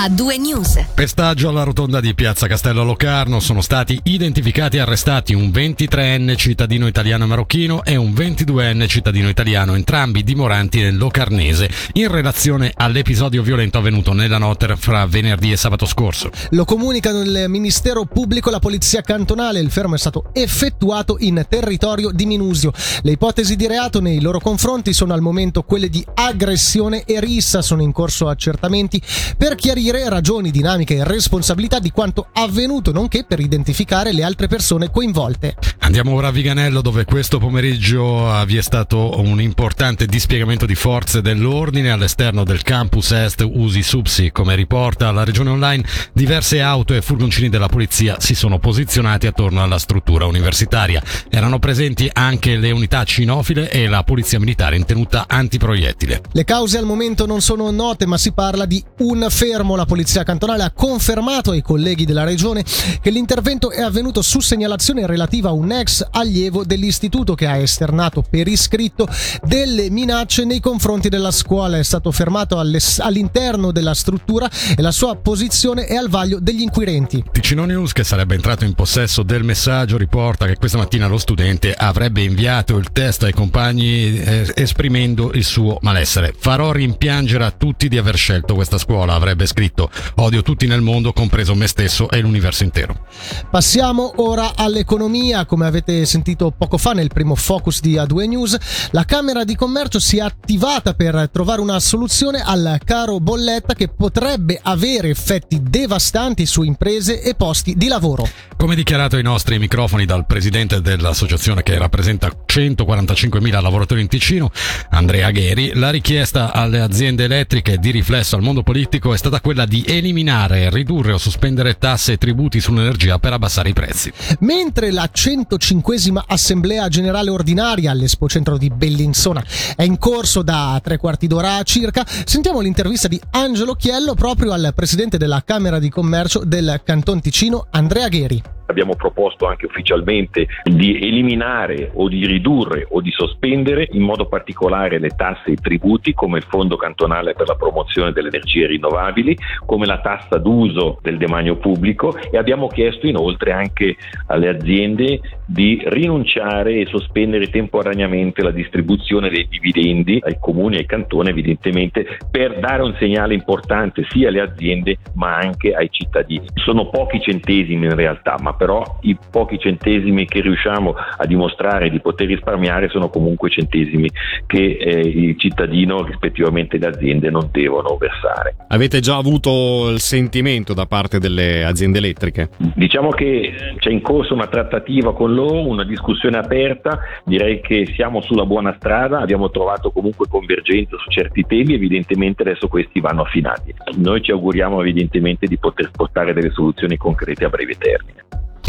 a due news. Pestaggio alla rotonda di Piazza Castello Locarno sono stati identificati e arrestati un 23enne cittadino italiano marocchino e un 22enne cittadino italiano, entrambi dimoranti nel Locarnese, in relazione all'episodio violento avvenuto nella notte fra venerdì e sabato scorso. Lo comunicano il Ministero Pubblico e la Polizia Cantonale. Il fermo è stato effettuato in territorio di Minusio. Le ipotesi di reato nei loro confronti sono al momento quelle di aggressione e rissa. Sono in corso accertamenti per chiarire ragioni, dinamiche e responsabilità di quanto avvenuto, nonché per identificare le altre persone coinvolte. Andiamo ora a Viganello dove questo pomeriggio vi è stato un importante dispiegamento di forze dell'ordine all'esterno del campus est Usi Subsi. Come riporta la regione online, diverse auto e furgoncini della polizia si sono posizionati attorno alla struttura universitaria. Erano presenti anche le unità cinofile e la polizia militare in tenuta antiproiettile. Le cause al momento non sono note, ma si parla di un fermo la Polizia Cantonale ha confermato ai colleghi della Regione che l'intervento è avvenuto su segnalazione relativa a un ex allievo dell'istituto che ha esternato per iscritto delle minacce nei confronti della scuola. È stato fermato all'interno della struttura e la sua posizione è al vaglio degli inquirenti. Ticino News, che sarebbe entrato in possesso del messaggio, riporta che questa mattina lo studente avrebbe inviato il testo ai compagni eh, esprimendo il suo malessere. Farò rimpiangere a tutti di aver scelto questa scuola, avrebbe scritto scritto odio tutti nel mondo, compreso me stesso e l'universo intero. Passiamo ora all'economia, come avete sentito poco fa nel primo focus di A2 News, la Camera di Commercio si è attivata per trovare una soluzione al caro bolletta che potrebbe avere effetti devastanti su imprese e posti di lavoro. Come dichiarato ai nostri microfoni dal presidente dell'associazione che rappresenta 145.000 lavoratori in Ticino, Andrea Gheri, la richiesta alle aziende elettriche di riflesso al mondo politico è stata quella di eliminare, ridurre o sospendere tasse e tributi sull'energia per abbassare i prezzi. Mentre la 105esima Assemblea Generale Ordinaria all'Espo Centro di Bellinzona è in corso da tre quarti d'ora circa, sentiamo l'intervista di Angelo Chiello proprio al presidente della Camera di Commercio del Canton Ticino, Andrea Gheri abbiamo proposto anche ufficialmente di eliminare o di ridurre o di sospendere in modo particolare le tasse e i tributi come il Fondo cantonale per la promozione delle energie rinnovabili, come la tassa d'uso del demanio pubblico e abbiamo chiesto inoltre anche alle aziende di rinunciare e sospendere temporaneamente la distribuzione dei dividendi ai comuni e ai cantoni evidentemente per dare un segnale importante sia alle aziende ma anche ai cittadini. Sono pochi centesimi in realtà, ma però i pochi centesimi che riusciamo a dimostrare di poter risparmiare sono comunque centesimi che eh, il cittadino, rispettivamente le aziende, non devono versare. Avete già avuto il sentimento da parte delle aziende elettriche? Diciamo che c'è in corso una trattativa con loro, una discussione aperta, direi che siamo sulla buona strada, abbiamo trovato comunque convergenza su certi temi, evidentemente adesso questi vanno affinati. Noi ci auguriamo evidentemente di poter spostare delle soluzioni concrete a breve termine.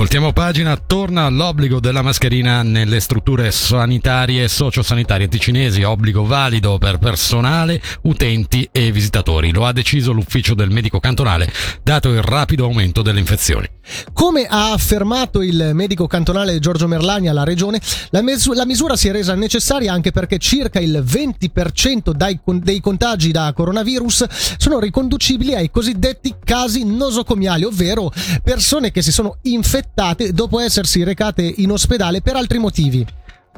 Voltiamo pagina, torna l'obbligo della mascherina nelle strutture sanitarie e sociosanitarie ticinesi, obbligo valido per personale, utenti e visitatori. Lo ha deciso l'ufficio del medico cantonale, dato il rapido aumento delle infezioni. Come ha affermato il medico cantonale Giorgio Merlani alla regione, la, mes- la misura si è resa necessaria anche perché circa il 20% dai, dei contagi da coronavirus sono riconducibili ai cosiddetti casi nosocomiali, ovvero persone che si sono infettate dopo essersi recate in ospedale per altri motivi.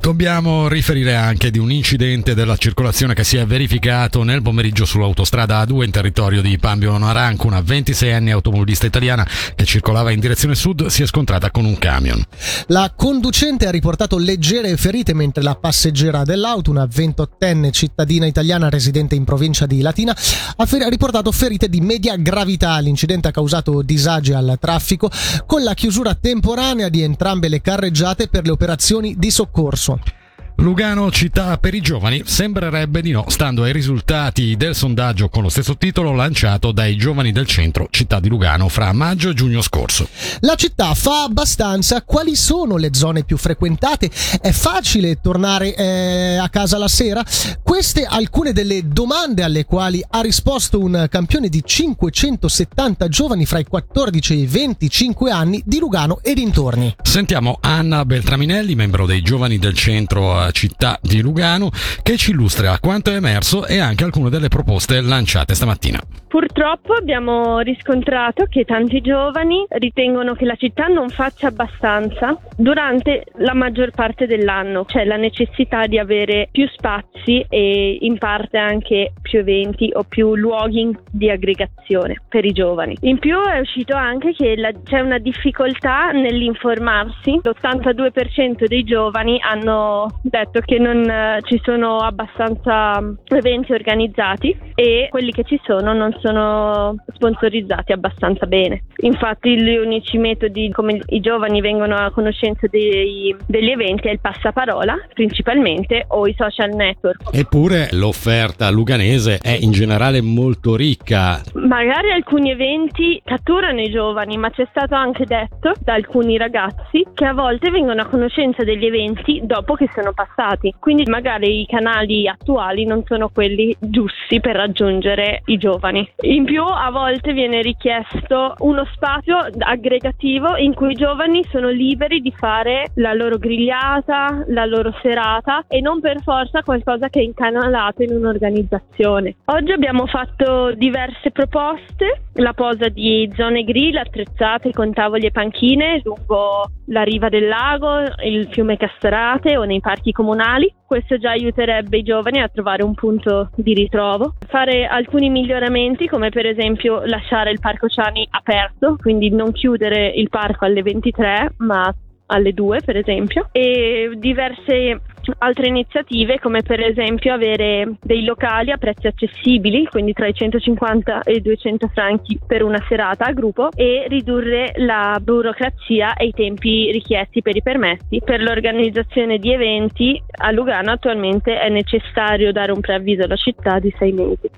Dobbiamo riferire anche di un incidente della circolazione che si è verificato nel pomeriggio sull'autostrada A2 in territorio di Pambio Naranco. Una 26enne automobilista italiana che circolava in direzione sud si è scontrata con un camion. La conducente ha riportato leggere ferite mentre la passeggera dell'auto, una 28enne cittadina italiana residente in provincia di Latina, ha riportato ferite di media gravità. L'incidente ha causato disagi al traffico con la chiusura temporanea di entrambe le carreggiate per le operazioni di soccorso. persone. Lugano città per i giovani sembrerebbe di no, stando ai risultati del sondaggio con lo stesso titolo lanciato dai giovani del centro città di Lugano fra maggio e giugno scorso. La città fa abbastanza. Quali sono le zone più frequentate? È facile tornare eh, a casa la sera? Queste alcune delle domande alle quali ha risposto un campione di 570 giovani fra i 14 e i 25 anni di Lugano e dintorni. Sentiamo Anna Beltraminelli, membro dei giovani del centro città di Lugano che ci illustra quanto è emerso e anche alcune delle proposte lanciate stamattina. Purtroppo abbiamo riscontrato che tanti giovani ritengono che la città non faccia abbastanza durante la maggior parte dell'anno, c'è la necessità di avere più spazi e in parte anche più eventi o più luoghi di aggregazione per i giovani. In più è uscito anche che la, c'è una difficoltà nell'informarsi, l'82% dei giovani hanno detto che non eh, ci sono abbastanza eventi organizzati e quelli che ci sono non sono sponsorizzati abbastanza bene. Infatti gli unici metodi come i giovani vengono a conoscenza dei, degli eventi è il passaparola principalmente o i social network. Eppure l'offerta luganese è in generale molto ricca. Magari alcuni eventi catturano i giovani, ma c'è stato anche detto da alcuni ragazzi che a volte vengono a conoscenza degli eventi dopo che sono passati. Quindi magari i canali attuali non sono quelli giusti per raggiungere i giovani. In più a volte viene richiesto uno spazio aggregativo in cui i giovani sono liberi di fare la loro grigliata, la loro serata e non per forza qualcosa che è incanalato in un'organizzazione. Oggi abbiamo fatto diverse proposte, la posa di zone grill attrezzate con tavoli e panchine lungo la riva del lago, il fiume Castrate o nei parchi comunali. Questo già aiuterebbe i giovani a trovare un punto di ritrovo. Fare alcuni miglioramenti come per esempio lasciare il Parco Ciani aperto, quindi non chiudere il parco alle 23 ma alle 2 per esempio e diverse altre iniziative come per esempio avere dei locali a prezzi accessibili quindi tra i 150 e i 200 franchi per una serata a gruppo e ridurre la burocrazia e i tempi richiesti per i permessi. Per l'organizzazione di eventi a Lugano attualmente è necessario dare un preavviso alla città di sei mesi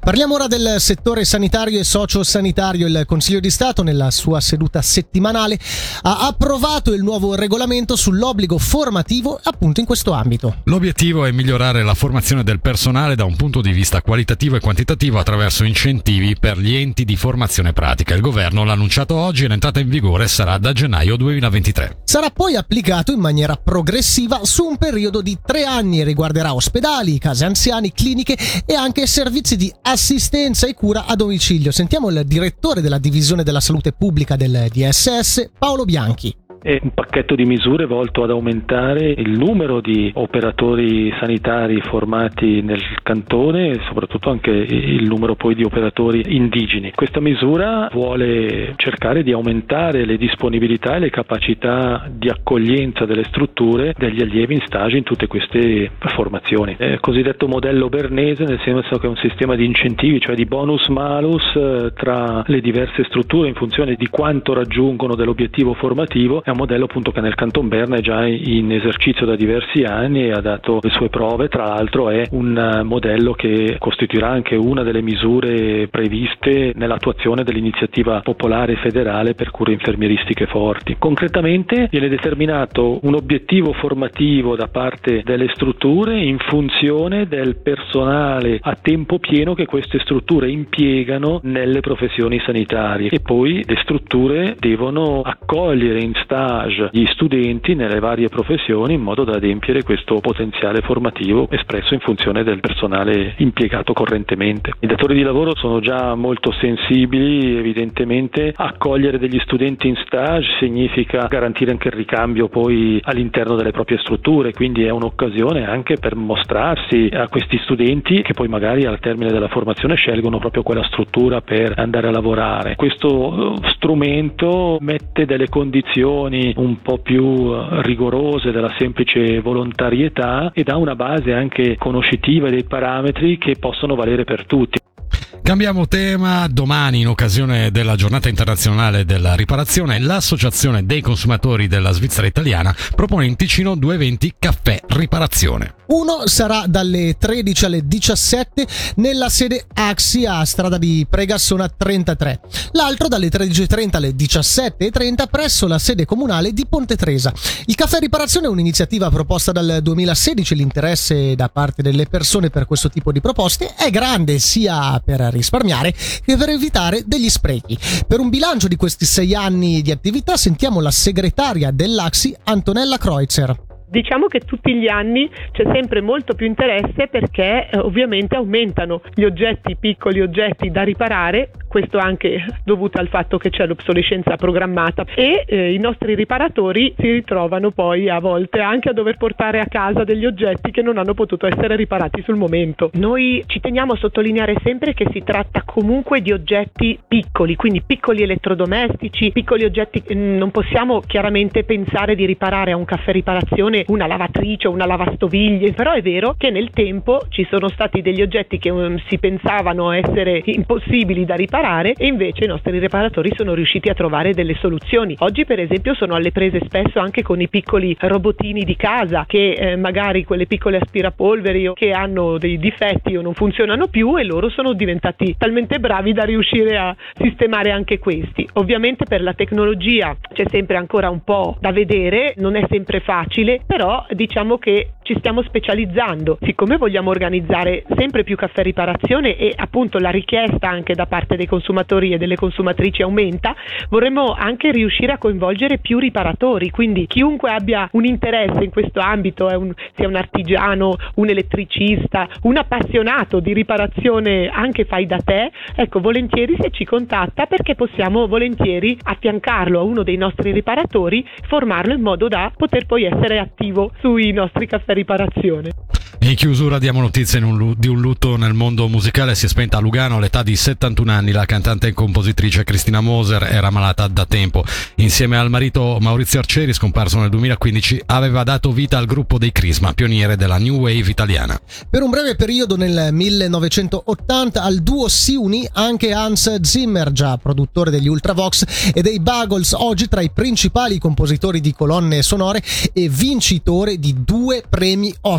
Parliamo ora del settore sanitario e sociosanitario. Il Consiglio di Stato, nella sua seduta settimanale, ha approvato il nuovo regolamento sull'obbligo formativo appunto in questo ambito. L'obiettivo è migliorare la formazione del personale da un punto di vista qualitativo e quantitativo attraverso incentivi per gli enti di formazione pratica. Il governo l'ha annunciato oggi e l'entrata in vigore sarà da gennaio 2023. Sarà poi applicato in maniera progressiva su un periodo di tre anni e riguarderà ospedali, case anziani, cliniche e anche servizi di assistenza e cura a domicilio. Sentiamo il direttore della divisione della salute pubblica del DSS, Paolo Bianchi è un pacchetto di misure volto ad aumentare il numero di operatori sanitari formati nel cantone e soprattutto anche il numero poi di operatori indigeni. Questa misura vuole cercare di aumentare le disponibilità e le capacità di accoglienza delle strutture degli allievi in stage in tutte queste formazioni. È il cosiddetto modello bernese nel senso che è un sistema di incentivi, cioè di bonus malus eh, tra le diverse strutture in funzione di quanto raggiungono dell'obiettivo formativo un modello appunto che nel Canton Berna è già in esercizio da diversi anni e ha dato le sue prove, tra l'altro è un eh, modello che costituirà anche una delle misure previste nell'attuazione dell'iniziativa popolare federale per cure infermieristiche forti. Concretamente viene determinato un obiettivo formativo da parte delle strutture in funzione del personale a tempo pieno che queste strutture impiegano nelle professioni sanitarie e poi le strutture devono accogliere in stato stage gli studenti nelle varie professioni in modo da adempiere questo potenziale formativo espresso in funzione del personale impiegato correntemente. I datori di lavoro sono già molto sensibili, evidentemente accogliere degli studenti in stage significa garantire anche il ricambio poi all'interno delle proprie strutture, quindi è un'occasione anche per mostrarsi a questi studenti che poi magari al termine della formazione scelgono proprio quella struttura per andare a lavorare. Questo eh, strumento mette delle condizioni condizioni un po' più eh, rigorose della semplice volontarietà e dà una base anche conoscitiva dei parametri che possono valere per tutti. Cambiamo tema, domani in occasione della giornata internazionale della riparazione l'Associazione dei consumatori della Svizzera italiana propone in Ticino due eventi caffè riparazione. Uno sarà dalle 13 alle 17 nella sede Axi a strada di Pregassona 33. L'altro dalle 13.30 alle 17.30 presso la sede comunale di Ponte Tresa. Il caffè riparazione è un'iniziativa proposta dal 2016. L'interesse da parte delle persone per questo tipo di proposte è grande sia per risparmiare che per evitare degli sprechi. Per un bilancio di questi sei anni di attività sentiamo la segretaria dell'Axi Antonella Kreutzer. Diciamo che tutti gli anni c'è sempre molto più interesse perché eh, ovviamente aumentano gli oggetti, piccoli oggetti da riparare, questo anche dovuto al fatto che c'è l'obsolescenza programmata e eh, i nostri riparatori si ritrovano poi a volte anche a dover portare a casa degli oggetti che non hanno potuto essere riparati sul momento. Noi ci teniamo a sottolineare sempre che si tratta comunque di oggetti piccoli, quindi piccoli elettrodomestici, piccoli oggetti, mm, non possiamo chiaramente pensare di riparare a un caffè riparazione una lavatrice o una lavastoviglie, però è vero che nel tempo ci sono stati degli oggetti che um, si pensavano essere impossibili da riparare e invece i nostri riparatori sono riusciti a trovare delle soluzioni. Oggi per esempio sono alle prese spesso anche con i piccoli robotini di casa che eh, magari quelle piccole aspirapolveri o che hanno dei difetti o non funzionano più e loro sono diventati talmente bravi da riuscire a sistemare anche questi. Ovviamente per la tecnologia c'è sempre ancora un po' da vedere, non è sempre facile, però diciamo che ci stiamo specializzando. Siccome vogliamo organizzare sempre più caffè riparazione e appunto la richiesta anche da parte dei consumatori e delle consumatrici aumenta, vorremmo anche riuscire a coinvolgere più riparatori, quindi chiunque abbia un interesse in questo ambito, un, sia un artigiano, un elettricista, un appassionato di riparazione anche fai da te, ecco volentieri se ci contatta perché possiamo volentieri affiancarlo a uno dei nostri riparatori, formarlo in modo da poter poi essere attivo sui nostri caffè riparazione. In chiusura diamo notizie di un lutto nel mondo musicale. Si è spenta a Lugano all'età di 71 anni. La cantante e compositrice Cristina Moser era malata da tempo. Insieme al marito Maurizio Arcieri, scomparso nel 2015, aveva dato vita al gruppo dei Crisma, pioniere della New Wave italiana. Per un breve periodo nel 1980 al duo si unì anche Hans Zimmer, già produttore degli Ultravox e dei Buggles, oggi tra i principali compositori di colonne sonore e vincitore di due premi Oscar